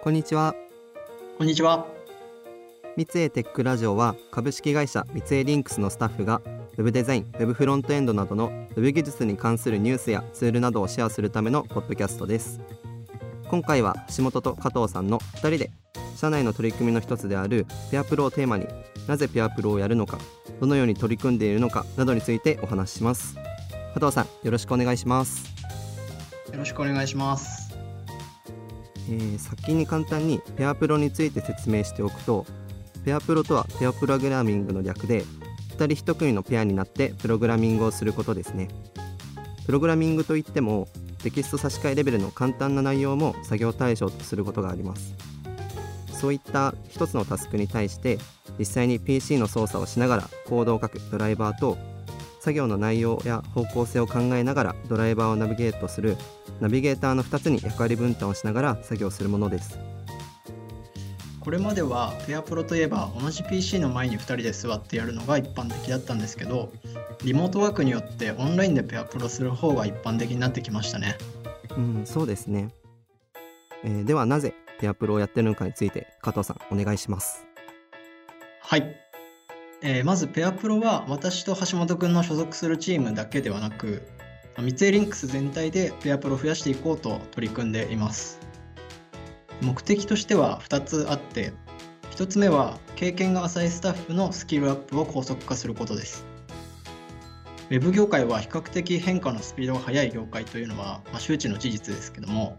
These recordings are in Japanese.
こんにちは。こんにちは。三井テックラジオは株式会社三井リンクスのスタッフがウェブデザイン、ウェブフロントエンドなどのウェブ技術に関するニュースやツールなどをシェアするためのポッドキャストです。今回は橋本と加藤さんの2人で社内の取り組みの一つであるペアプロをテーマになぜペアプロをやるのかどのように取り組んでいるのかなどについてお話しします。加藤さんよろしくお願いします。よろしくお願いしますえー、先に簡単にペアプロについて説明しておくとペアプロとはペアプログラミングの略で2人1組のペアになってプログラミングをすることですね。プログラミングといってもテキスト差し替えレベルの簡単な内容も作業対象とすることがあります。そういった一つのタスクに対して実際に PC の操作をしながらコードを書くドライバーと作業の内容や方向性を考えながらドライバーをナビゲートするナビゲーターの2つに役割分担をしながら作業するものです。これまではペアプロといえば同じ PC の前に2人で座ってやるのが一般的だったんですけどリモートワークによってオンラインでペアプロする方が一般的になってきましたね。うんそうですね、えー、ではなぜペアプロをやってるのかについて加藤さんお願いします。はい、えー、まずペアプロは私と橋本くんの所属するチームだけではなく三井リンクス全体でペアプロを増やしていこうと取り組んでいます。目的としては2つあって1つ目は経験が浅いスタッフのスキルアップを高速化することです。ウェブ業界は比較的変化のスピードが速い業界というのは、まあ、周知の事実ですけども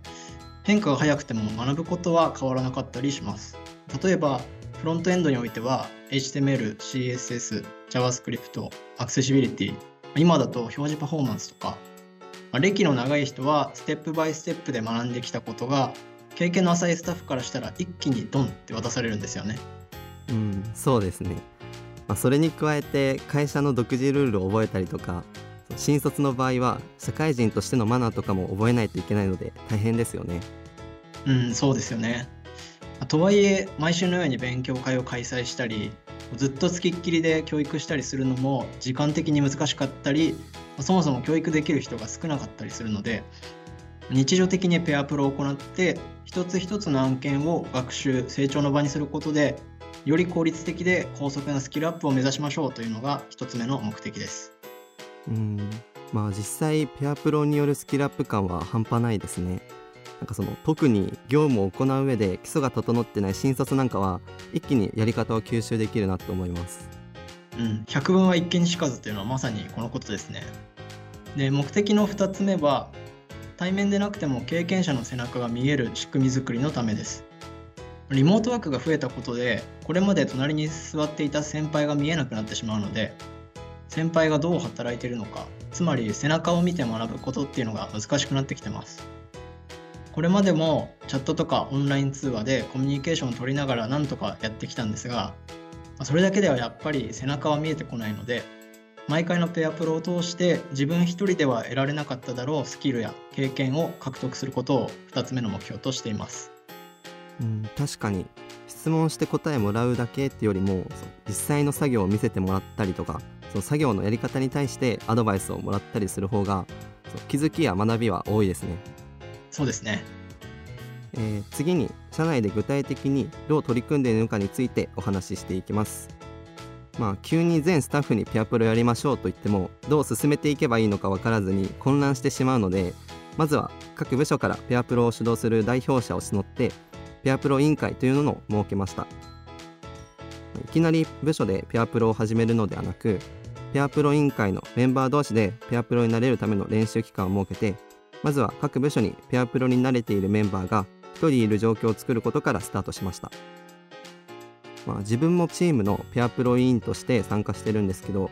変化が速くても学ぶことは変わらなかったりします。例えばフロントエンドにおいては HTML、CSS、JavaScript、アクセシビリティ今だと表示パフォーマンスとかまあ、歴の長い人はステップバイステップで学んできたことが経験の浅いスタッフからしたら一気にドンって渡されるんですよね。うん、そうですね。まあ、それに加えて会社の独自ルールを覚えたりとか新卒の場合は社会人としてのマナーとかも覚えないといけないので大変ですよね。うん、そうですよね。とはいえ毎週のように勉強会を開催したりずっとつきっきりで教育したりするのも時間的に難しかったりそもそも教育できる人が少なかったりするので日常的にペアプロを行って一つ一つの案件を学習成長の場にすることでより効率的で高速なスキルアップを目指しましょうというのが一つ目の目的です。うん。まあ実際ペアプロによるスキルアップ感は半端ないですね。なんかその特に業務を行う上で基礎が整ってない新卒なんかは一気にやり方を吸収できるなと思いますうん、百聞は一見にしかずというのはまさにこのことですね。で目的の2つ目は対面でなくても経験者の背中が見える仕組み作りのためです。リモートワークが増えたことでこれまで隣に座っていた先輩が見えなくなってしまうので先輩がどう働いているのかつまり背中を見て学ぶことっていうのが難しくなってきてます。これまでもチャットとかオンライン通話でコミュニケーションを取りながらなんとかやってきたんですがそれだけではやっぱり背中は見えてこないので毎回のペアプロを通して自分一人では得られなかっただろうスキルや経験を獲得することを2つ目の目標としています。うん、確かに質問して答えもらうだけっていうよりも実際の作業を見せてもらったりとかその作業のやり方に対してアドバイスをもらったりする方が気づきや学びは多いですね。そうですねえー、次に社内で具体的にどう取り組んでいるのかについてお話ししていきます。まあ、急に全スタッフにペアプロやりましょうと言ってもどう進めていけばいいのか分からずに混乱してしまうのでまずは各部署からペアプロを主導する代表者を募ってペアプロ委員会というのを設けましたいきなり部署でペアプロを始めるのではなくペアプロ委員会のメンバー同士でペアプロになれるための練習期間を設けてまずは各部署にペアプロに慣れているメンバーが1人いる状況を作ることからスタートしました、まあ、自分もチームのペアプロ委員として参加してるんですけど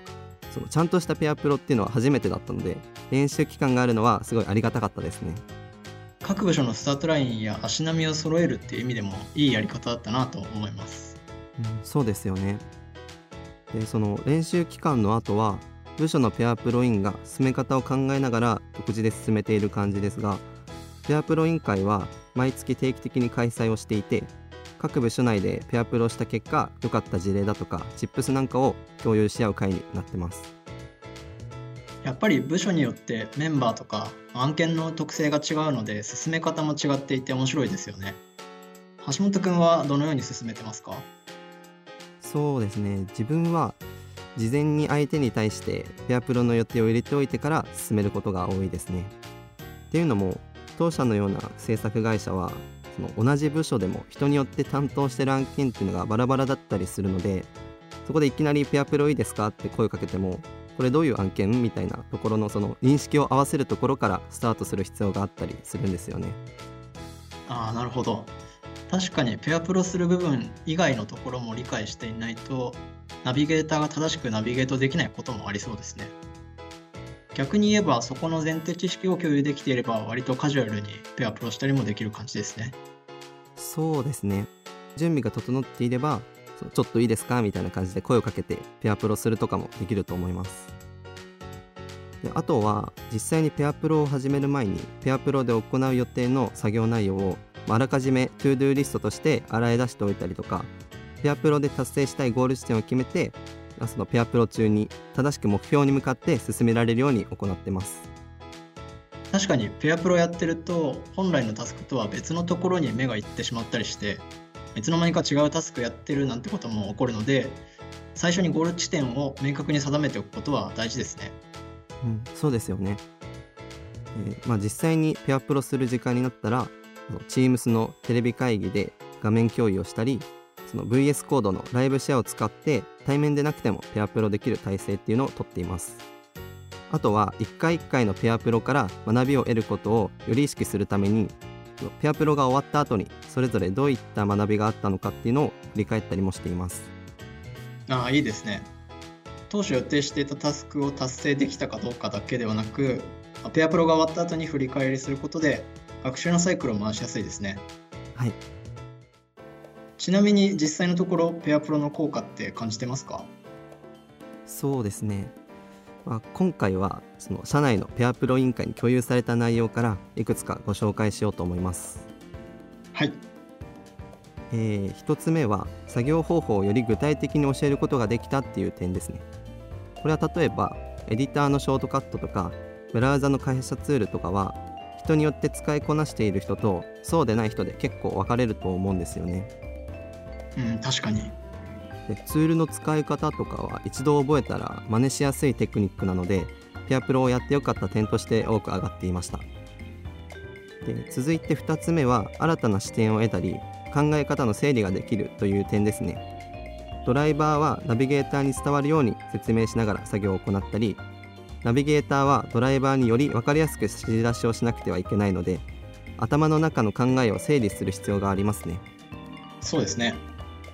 そのちゃんとしたペアプロっていうのは初めてだったので練習期間があるのはすごいありがたかったですね。各部署のスタートラインや足並みを揃えるっていう意味でもいいやり方だったなと思います、うん、そうですよね。でその練習期間の後は部署のペアプロインが進め方を考えながら独自で進めている感じですがペアプロ委員会は毎月定期的に開催をしていて各部署内でペアプロした結果良かった事例だとかチップスなんかを共有し合う会になってます。やっぱり部署によってメンバーとか案件の特性が違うので進め方も違っていて面白いですよね。橋本くんはどのように進めてますか？そうですね。自分は事前に相手に対してペアプロの予定を入れておいてから進めることが多いですね。っていうのも当社のような制作会社はその同じ部署でも人によって担当してる案件っていうのがバラバラだったりするのでそこでいきなり「ペアプロいいですか?」って声をかけてもこれどういう案件？みたいなところのその認識を合わせるところからスタートする必要があったりするんですよね。ああなるほど確かにペアプロする部分以外のところも理解していないとナビゲーターが正しくナビゲートできないこともありそうですね。逆に言えばそこの前提知識を共有できていれば割とカジュアルにペアプロしたりもできる感じですね。そうですね。準備が整っていればちょっといいですかみたいな感じで声をかけてペアプロするとかもできると思います。であとは実際にペアプロを始める前にペアプロで行う予定の作業内容をあらかじめ ToDo リストとして洗い出しておいたりとかペアプロで達成したいゴール地点を決めてそのペアプロ中に正しく目標に向かって進められるように行ってます確かにペアプロやってると本来のタスクとは別のところに目がいってしまったりしていつの間にか違うタスクやってるなんてことも起こるので最初にゴール地点を明確に定めておくことは大事ですね。うん、そうですよね。えー、まあ、実際にペアプロする時間になったら Teams のテレビ会議で画面共有をしたりその VS コードのライブシェアを使って対面でなくてもペアプロできる体制っていうのをとっています。あとは1回1回のペアプロから学びを得ることをより意識するためにペアプロが終わった後にそれぞれどういった学びがあったのかっていうのを振り返ったりもしています。ああいいですね。当初予定していたタスクを達成できたかどうかだけではなくペアプロが終わった後に振り返りすることで学習のサイクルを回しやすいですね。はいちなみに実際のところペアプロの効果って感じてますか？そうですね、まあ、今回はその社内のペアプロ委員会に共有された内容からいくつかご紹介しようと思います。はい。えー、1つ目は作業方法をより具体的に教えることができたっていう点ですね。これは例えばエディターのショートカットとかブラウザの開発ツールとかは人によって使いこなしている人とそうでない人で結構分かれると思うんですよねうん確かに。でツールの使い方とかは一度覚えたら真似しやすいテクニックなのでペアプロをやってよかった点として多く上がっていました。で続いて2つ目は新たな視点を得たり考え方の整理ができるという点ですね。ドライバーはナビゲーターに伝わるように説明しながら作業を行ったりナビゲーターはドライバーにより分かりやすく指示出しをしなくてはいけないので頭の中の考えを整理する必要がありますね。そうですね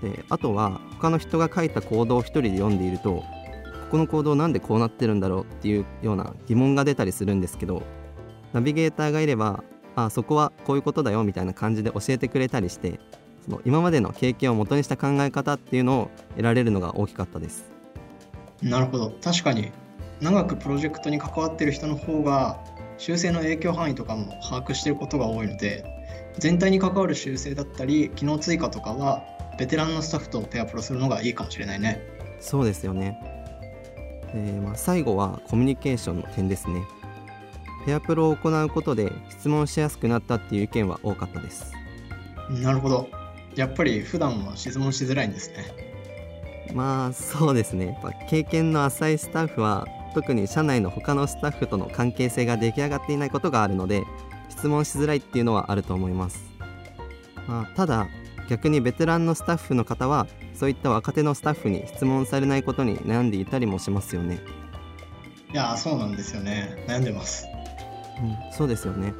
であとは他の人が書いたコードを1人で読んでいるとここのコードなんでこうなってるんだろうっていうような疑問が出たりするんですけどナビゲーターがいればあそこはこういうことだよみたいな感じで教えてくれたりしてその今までの経験をもとにした考え方っていうのを得られるのが大きかったです。なるほど。確かに長くプロジェクトに関わってる人の方が修正の影響範囲とかも把握してることが多いので全体に関わる修正だったり機能追加とかはベテランのスタッフとペアプロするのがいいかもしれないね。そうですよね、えー、まあ、最後はコミュニケーションの点ですね。ペアプロを行うことで質問しやすくなったっていう意見は多かったです。なるほど。やっぱり普段は質問しづらいんですね。まあそうですね。経験の浅いスタッフは特に社内の他のスタッフとの関係性が出来上がっていないことがあるので質問しづらいっていうのはあると思います、まあ、ただ逆にベテランのスタッフの方はそういった若手のスタッフに質問されないことに悩んでいたりもしますよね。いやそうなんですよね。悩んでます。うんそうですよね。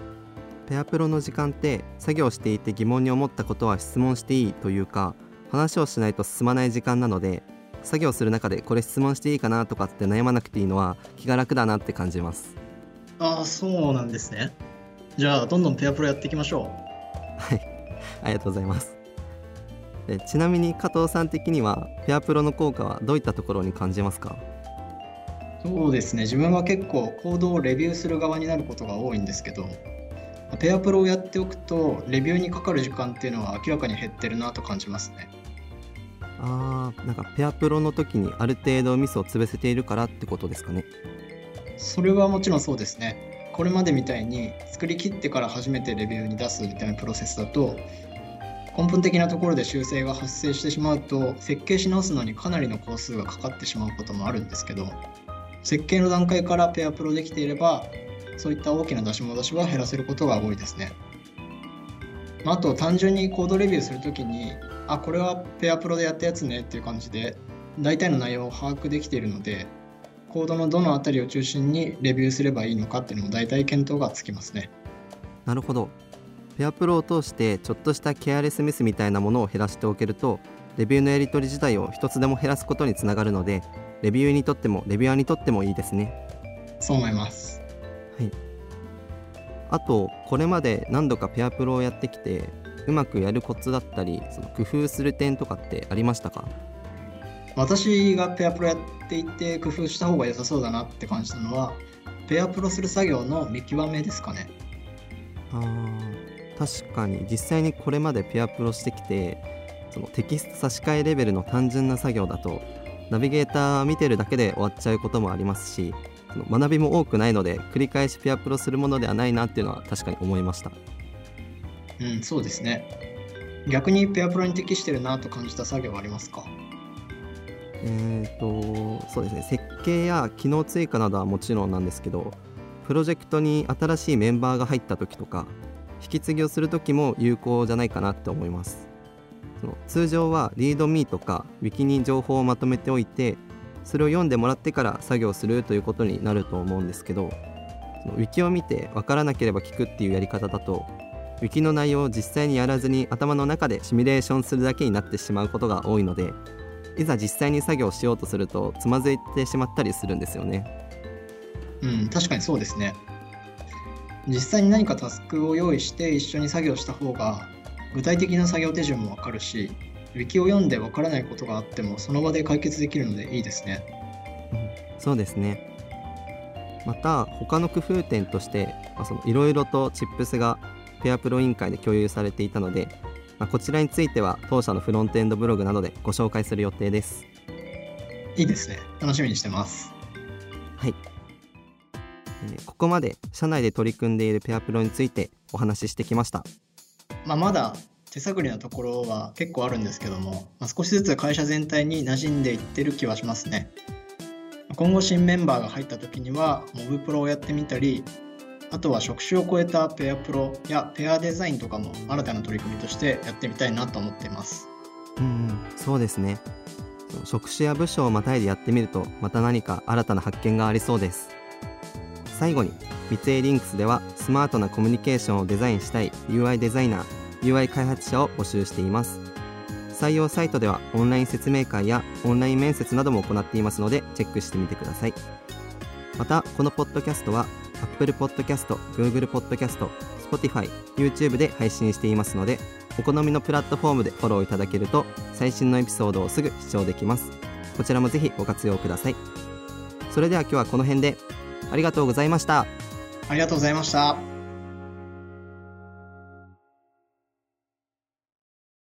ペアプロの時間って作業していて疑問に思ったことは質問していいというか話をしないと進まない時間なので作業する中でこれ質問していいかなとかって悩まなくていいのは気が楽だなって感じます。ああそうなんですね。じゃあどんどんペアプロやっていきましょう。はい。ありがとうございますでちなみに加藤さん的にはペアプロの効果はどういったところに感じますか？そうですね。自分は結構コードをレビューする側になることが多いんですけどペアプロをやっておくとレビューにかかる時間っていうのは明らかに減ってるなと感じますね。あーなんかペアプロの時にある程度ミスを潰せているからってことですかね？それはもちろんそうですね。これまでみたいに作り切ってから初めてレビューに出すみたいなプロセスだと根本的なところで修正が発生してしまうと設計し直すのにかなりの工数がかかってしまうこともあるんですけど設計の段階からペアプロできていればそういった大きな出し戻しは減らせることが多いですね。あと単純にコードレビューするときにあこれはペアプロでやったやつねっていう感じで大体の内容を把握できているのでコードのどの辺りを中心にレビューすればいいのかっていうのも大体検討がつきますね。なるほどペアプロを通してちょっとしたケアレスミスみたいなものを減らしておけるとレビューのやり取り自体を一つでも減らすことにつながるのでレビューにとってもレビュアーにとってもいいですね。そう思います。はい。あとこれまで何度かペアプロをやってきてうまくやるコツだったりその工夫する点とかってありましたか？私がペアプロやっていて工夫した方が良さそうだなって感じたのはペアプロする作業の見極めですかね。あー確かに実際にこれまでペアプロしてきてそのテキスト差し替えレベルの単純な作業だとナビゲーター見てるだけで終わっちゃうこともありますしその学びも多くないので繰り返しペアプロするものではないなっていうのは確かに思いました。うんそうですね。逆にペアプロに適してるなと感じた作業はありますか？えーとそうですね。設計や機能追加などはもちろんなんですけどプロジェクトに新しいメンバーが入った時とか引き継ぎをする時も有効じゃないかなって思いますその通常はリードミーとか Wiki に情報をまとめておいてそれを読んでもらってから作業するということになると思うんですけどその Wiki を見て分からなければ聞くっていうやり方だと Wiki の内容を実際にやらずに頭の中でシミュレーションするだけになってしまうことが多いのでいざ実際に作業しようとするとつまずいてしまったりするんですよね。うん確かにそうですね実際に何かタスクを用意して一緒に作業した方が具体的な作業手順もわかるし Wiki を読んでわからないことがあってもその場で解決できるのでいいですね。うん、そうですね。また他の工夫点としていろいろとチップスがペアプロ委員会で共有されていたので、まあ、こちらについては当社のフロントエンドブログなどでご紹介する予定です。いいですね。楽しみにしてます。はい、えーここまで社内で取り組んでいるペアプロについてお話ししてきましたまあ、まだ手探りなところは結構あるんですけども、まあ、少しずつ会社全体に馴染んでいってる気はしますね。今後新メンバーが入った時にはモブプロをやってみたりあとは職種を超えたペアプロやペアデザインとかも新たな取り組みとしてやってみたいなと思っています。うんうんそうですね職種や部署をまたいでやってみるとまた何か新たな発見がありそうです最後に三井リンクスではスマートなコミュニケーションをデザインしたい UI デザイナー UI 開発者を募集しています。採用サイトではオンライン説明会やオンライン面接なども行っていますのでチェックしてみてください。またこのポッドキャストは Apple Podcast、Google Podcast、Spotify、YouTube で配信していますのでお好みのプラットフォームでフォローいただけると最新のエピソードをすぐ視聴できます。こちらもぜひご活用ください。それでは今日はこの辺で。ありがとうございましたありがとうございました。